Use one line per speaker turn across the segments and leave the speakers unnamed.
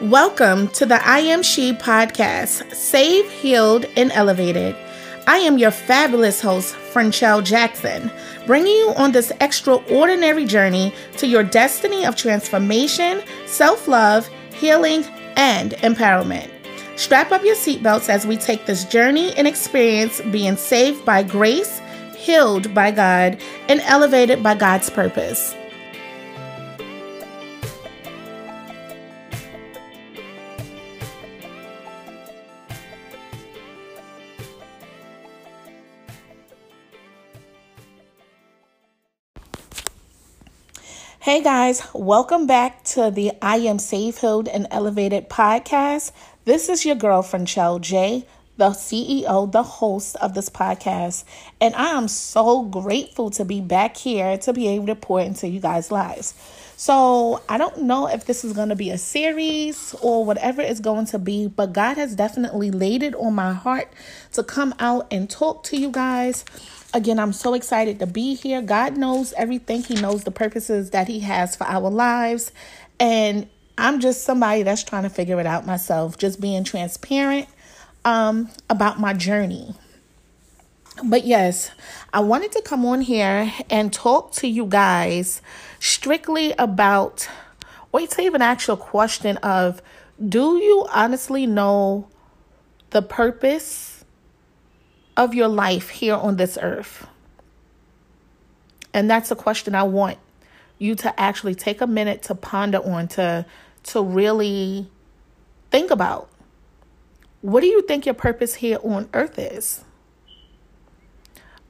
Welcome to the I Am She podcast, Save, Healed, and Elevated. I am your fabulous host, Franchelle Jackson, bringing you on this extraordinary journey to your destiny of transformation, self love, healing, and empowerment. Strap up your seatbelts as we take this journey and experience being saved by grace, healed by God, and elevated by God's purpose. Hey guys, welcome back to the I Am Safe, Healed, and Elevated podcast. This is your girlfriend, Chell J, the CEO, the host of this podcast. And I am so grateful to be back here to be able to pour into you guys' lives. So I don't know if this is going to be a series or whatever it's going to be, but God has definitely laid it on my heart to come out and talk to you guys. Again, I'm so excited to be here. God knows everything, He knows the purposes that He has for our lives. And I'm just somebody that's trying to figure it out myself, just being transparent um, about my journey. But yes, I wanted to come on here and talk to you guys strictly about, or to even ask you a question of, do you honestly know the purpose of your life here on this earth? And that's a question I want you to actually take a minute to ponder on, to to really think about. What do you think your purpose here on earth is?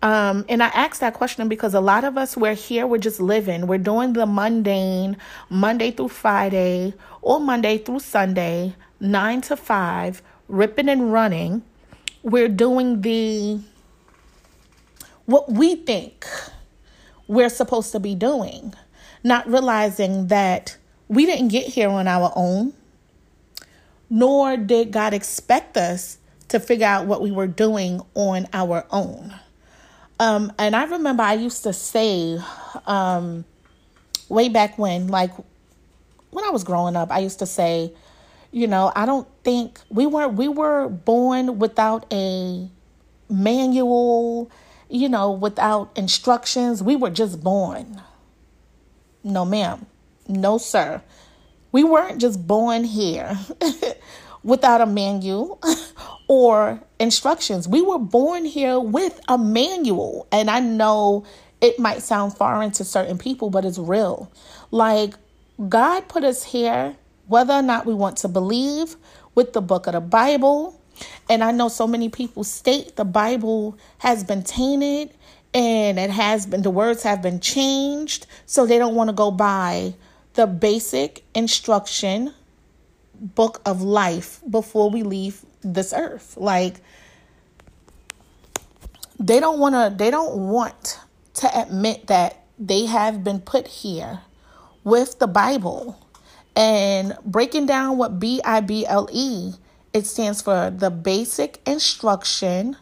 Um, and I asked that question because a lot of us, we're here, we're just living. We're doing the mundane, Monday through Friday or Monday through Sunday, nine to five, ripping and running. We're doing the, what we think we're supposed to be doing, not realizing that we didn't get here on our own, nor did God expect us to figure out what we were doing on our own. Um, and I remember I used to say, um, way back when, like when I was growing up, I used to say, you know, I don't think we weren't, we were born without a manual, you know, without instructions. We were just born. No, ma'am. No, sir. We weren't just born here without a manual or instructions. We were born here with a manual. And I know it might sound foreign to certain people, but it's real. Like, God put us here, whether or not we want to believe, with the book of the Bible. And I know so many people state the Bible has been tainted and it has been, the words have been changed. So they don't want to go by the basic instruction book of life before we leave this earth. Like, they don't want to they don't want to admit that they have been put here with the Bible and breaking down what B I B L E it stands for the basic instruction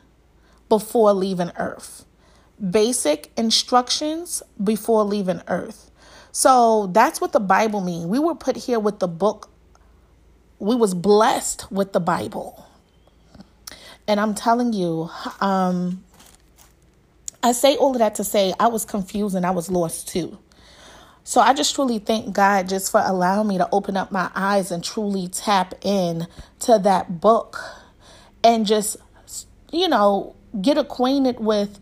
before leaving earth. Basic instructions before leaving earth. So that's what the Bible means. We were put here with the book. We was blessed with the Bible. And I'm telling you, um, I say all of that to say I was confused and I was lost too. So I just truly thank God just for allowing me to open up my eyes and truly tap in to that book and just you know get acquainted with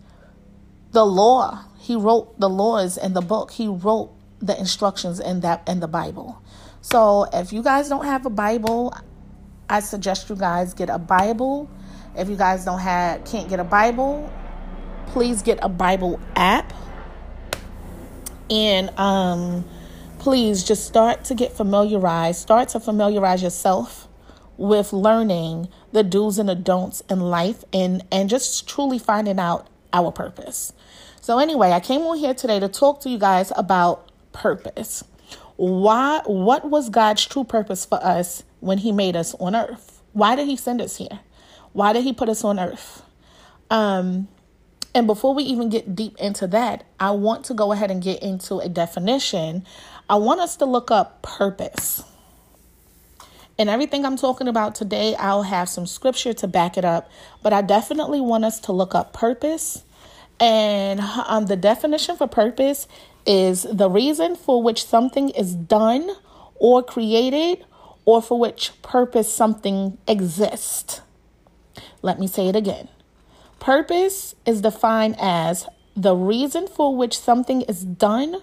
the law. He wrote the laws in the book. He wrote the instructions in that in the Bible. So if you guys don't have a Bible, I suggest you guys get a Bible. If you guys don't have can't get a Bible, please get a Bible app. And um please just start to get familiarized, start to familiarize yourself with learning the do's and the don'ts in life and and just truly finding out our purpose. So anyway, I came on here today to talk to you guys about purpose. Why what was God's true purpose for us when he made us on earth? Why did he send us here? Why did he put us on earth? Um and before we even get deep into that, I want to go ahead and get into a definition. I want us to look up purpose. And everything I'm talking about today, I'll have some scripture to back it up. But I definitely want us to look up purpose. And um, the definition for purpose is the reason for which something is done or created or for which purpose something exists. Let me say it again. Purpose is defined as the reason for which something is done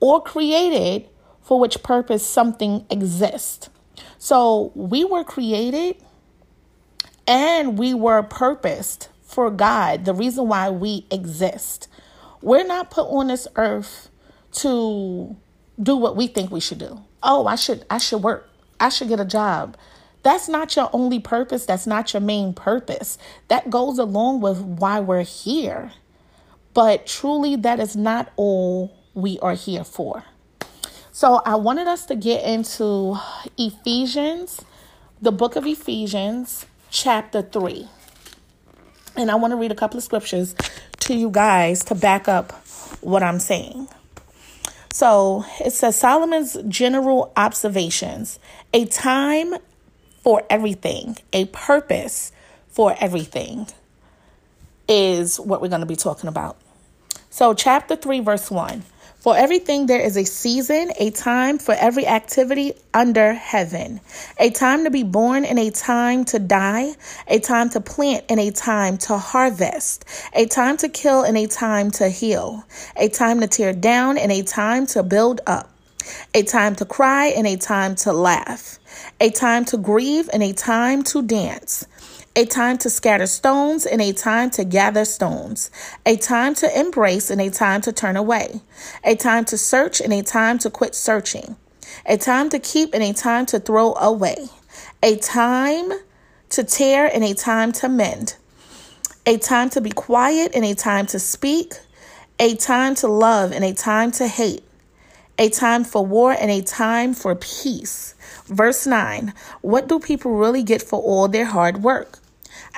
or created for which purpose something exists. So we were created and we were purposed for God, the reason why we exist. We're not put on this earth to do what we think we should do. Oh, I should I should work. I should get a job. That's not your only purpose. That's not your main purpose. That goes along with why we're here. But truly, that is not all we are here for. So, I wanted us to get into Ephesians, the book of Ephesians, chapter 3. And I want to read a couple of scriptures to you guys to back up what I'm saying. So it says Solomon's general observations a time for everything, a purpose for everything is what we're going to be talking about. So, chapter 3, verse 1 For everything there is a season, a time for every activity under heaven, a time to be born and a time to die, a time to plant and a time to harvest, a time to kill and a time to heal, a time to tear down and a time to build up, a time to cry and a time to laugh, a time to grieve and a time to dance a time to scatter stones and a time to gather stones, a time to embrace and a time to turn away, a time to search and a time to quit searching, a time to keep and a time to throw away, a time to tear and a time to mend, a time to be quiet and a time to speak, a time to love and a time to hate, a time for war and a time for peace. Verse 9 What do people really get for all their hard work?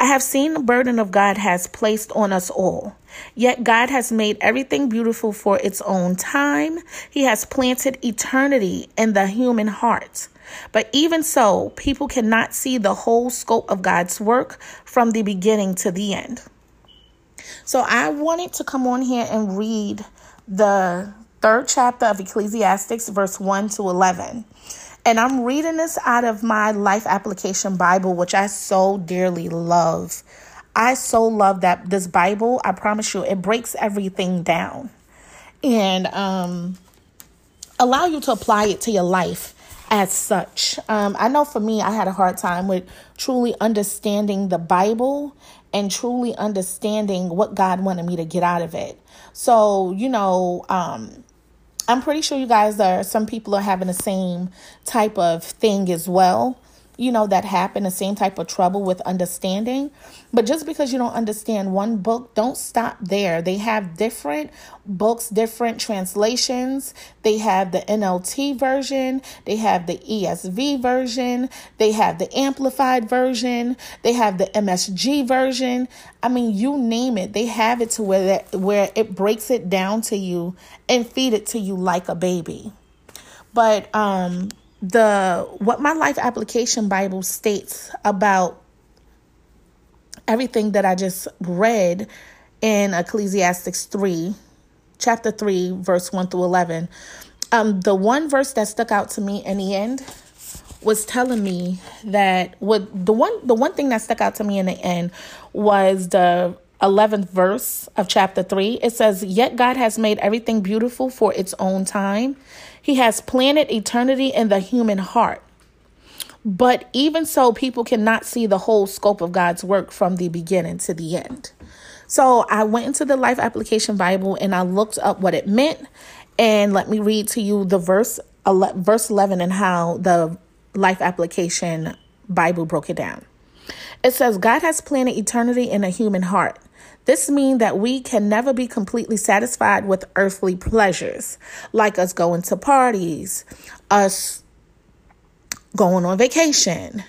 I have seen the burden of God has placed on us all. Yet God has made everything beautiful for its own time. He has planted eternity in the human heart. But even so, people cannot see the whole scope of God's work from the beginning to the end. So I wanted to come on here and read the third chapter of Ecclesiastes, verse 1 to 11. And I'm reading this out of my Life Application Bible, which I so dearly love. I so love that this Bible, I promise you, it breaks everything down and um, allow you to apply it to your life as such. Um, I know for me, I had a hard time with truly understanding the Bible and truly understanding what God wanted me to get out of it. So, you know, um, I'm pretty sure you guys are, some people are having the same type of thing as well you know, that happen, the same type of trouble with understanding. But just because you don't understand one book, don't stop there. They have different books, different translations. They have the NLT version, they have the ESV version, they have the amplified version, they have the MSG version. I mean, you name it. They have it to where that, where it breaks it down to you and feed it to you like a baby. But um the what my life application bible states about everything that i just read in ecclesiastes 3 chapter 3 verse 1 through 11 um the one verse that stuck out to me in the end was telling me that what the one the one thing that stuck out to me in the end was the 11th verse of chapter 3 it says yet god has made everything beautiful for its own time he has planted eternity in the human heart. But even so, people cannot see the whole scope of God's work from the beginning to the end. So I went into the Life Application Bible and I looked up what it meant. And let me read to you the verse, verse 11 and how the Life Application Bible broke it down. It says, God has planted eternity in a human heart. This means that we can never be completely satisfied with earthly pleasures, like us going to parties, us going on vacation,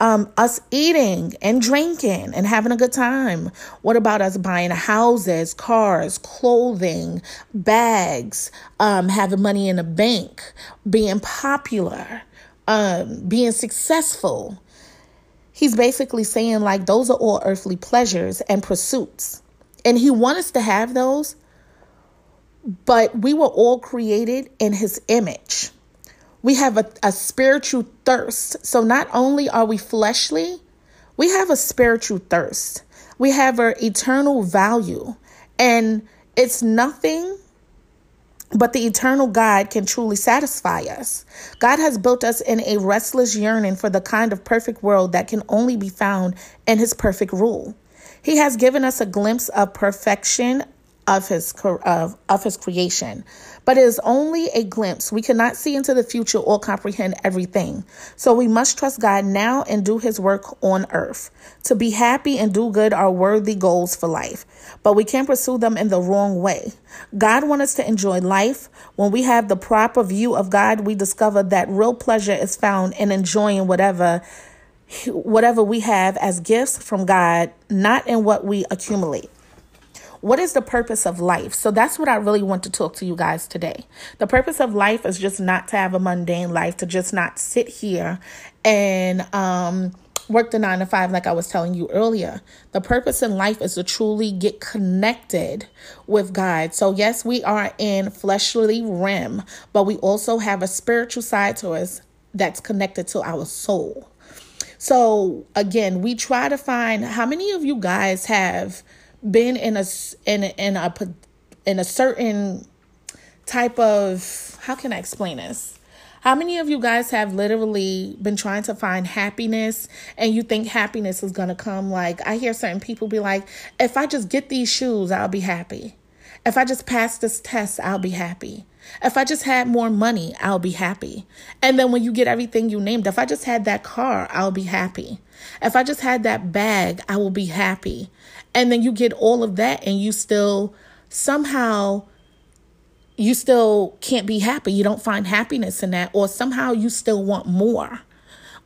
um, us eating and drinking and having a good time. What about us buying houses, cars, clothing, bags, um, having money in the bank, being popular? um, being successful. He's basically saying, like, those are all earthly pleasures and pursuits. And he wants us to have those, but we were all created in his image. We have a, a spiritual thirst. So not only are we fleshly, we have a spiritual thirst. We have our eternal value. And it's nothing but the eternal God can truly satisfy us. God has built us in a restless yearning for the kind of perfect world that can only be found in His perfect rule. He has given us a glimpse of perfection of his of, of his creation. But it is only a glimpse. We cannot see into the future or comprehend everything. So we must trust god now and do his work on earth. To be happy and do good are worthy goals for life but we can't pursue them in the wrong way. God wants us to enjoy life. When we have the proper view of god we discover that real pleasure is found in enjoying whatever whatever we have as gifts from god not in what we accumulate what is the purpose of life? So that's what I really want to talk to you guys today. The purpose of life is just not to have a mundane life, to just not sit here and um, work the nine to five, like I was telling you earlier. The purpose in life is to truly get connected with God. So, yes, we are in fleshly realm, but we also have a spiritual side to us that's connected to our soul. So, again, we try to find how many of you guys have been in a in in a in a certain type of how can I explain this? How many of you guys have literally been trying to find happiness and you think happiness is going to come like I hear certain people be like if I just get these shoes I'll be happy. If I just pass this test I'll be happy. If I just had more money, I'll be happy. And then when you get everything you named, if I just had that car, I'll be happy. If I just had that bag, I will be happy. And then you get all of that and you still somehow you still can't be happy. You don't find happiness in that or somehow you still want more.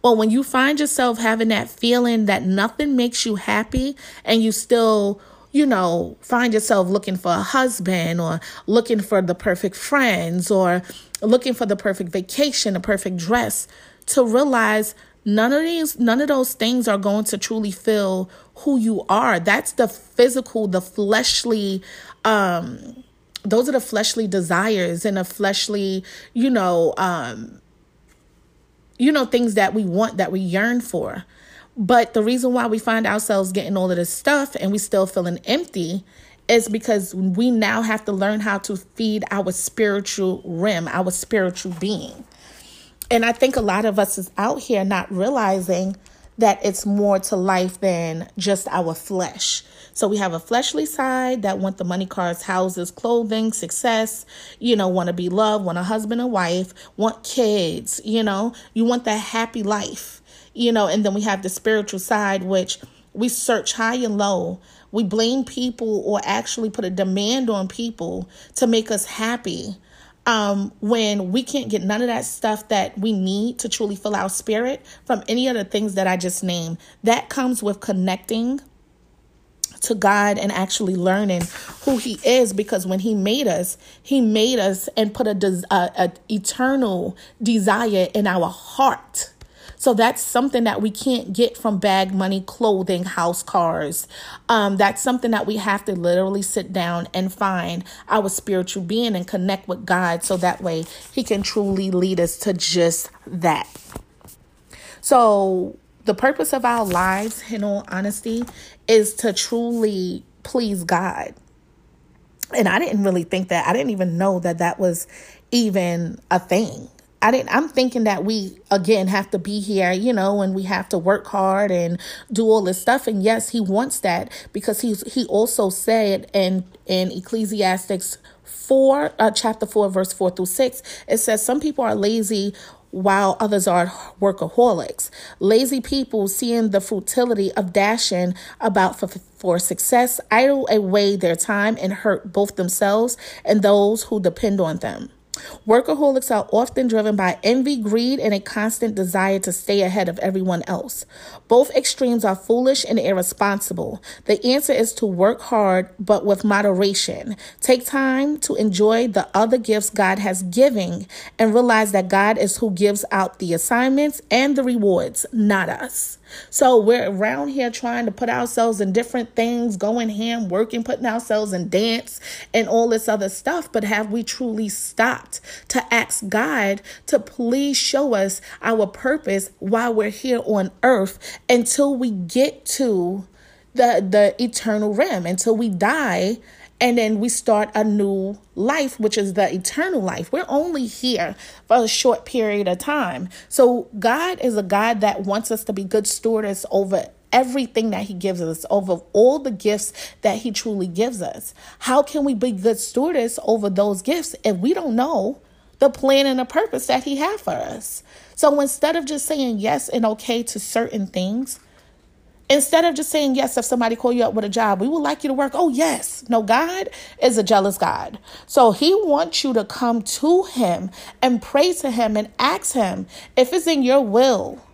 Or when you find yourself having that feeling that nothing makes you happy and you still you know, find yourself looking for a husband or looking for the perfect friends or looking for the perfect vacation, a perfect dress, to realize none of these none of those things are going to truly fill who you are. That's the physical the fleshly um those are the fleshly desires and the fleshly you know um you know things that we want that we yearn for. But the reason why we find ourselves getting all of this stuff and we still feeling empty is because we now have to learn how to feed our spiritual rim our spiritual being and I think a lot of us is out here not realizing that it's more to life than just our flesh. So we have a fleshly side that want the money, cars, houses, clothing, success, you know, want to be loved, want a husband and wife, want kids, you know, you want that happy life, you know, and then we have the spiritual side, which we search high and low. We blame people or actually put a demand on people to make us happy um, when we can't get none of that stuff that we need to truly fill our spirit from any of the things that I just named. That comes with connecting to God and actually learning who He is because when He made us, He made us and put a, des- a, a eternal desire in our heart so that's something that we can't get from bag money, clothing, house cars. Um, that's something that we have to literally sit down and find our spiritual being and connect with God so that way He can truly lead us to just that. So, the purpose of our lives, in all honesty, is to truly please God. And I didn't really think that. I didn't even know that that was even a thing. I didn't I'm thinking that we again have to be here, you know, and we have to work hard and do all this stuff. And yes, he wants that because he's he also said in in Ecclesiastics 4 uh, chapter 4 verse 4 through 6 it says some people are lazy while others are workaholics. Lazy people seeing the futility of dashing about for, for success idle away their time and hurt both themselves and those who depend on them. Workaholics are often driven by envy, greed, and a constant desire to stay ahead of everyone else. Both extremes are foolish and irresponsible. The answer is to work hard, but with moderation. Take time to enjoy the other gifts God has given and realize that God is who gives out the assignments and the rewards, not us. So we're around here trying to put ourselves in different things, going ham, working, putting ourselves in dance and all this other stuff. But have we truly stopped to ask God to please show us our purpose while we're here on earth until we get to the the eternal realm, until we die and then we start a new life, which is the eternal life. We're only here for a short period of time. So, God is a God that wants us to be good stewards over everything that He gives us, over all the gifts that He truly gives us. How can we be good stewards over those gifts if we don't know the plan and the purpose that He has for us? So, instead of just saying yes and okay to certain things, Instead of just saying yes, if somebody call you up with a job, we would like you to work. Oh, yes. No, God is a jealous God. So he wants you to come to him and pray to him and ask him if it's in your will.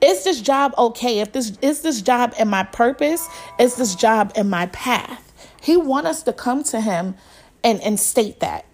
Is this job okay? If this is this job in my purpose, is this job in my path? He wants us to come to him and, and state that.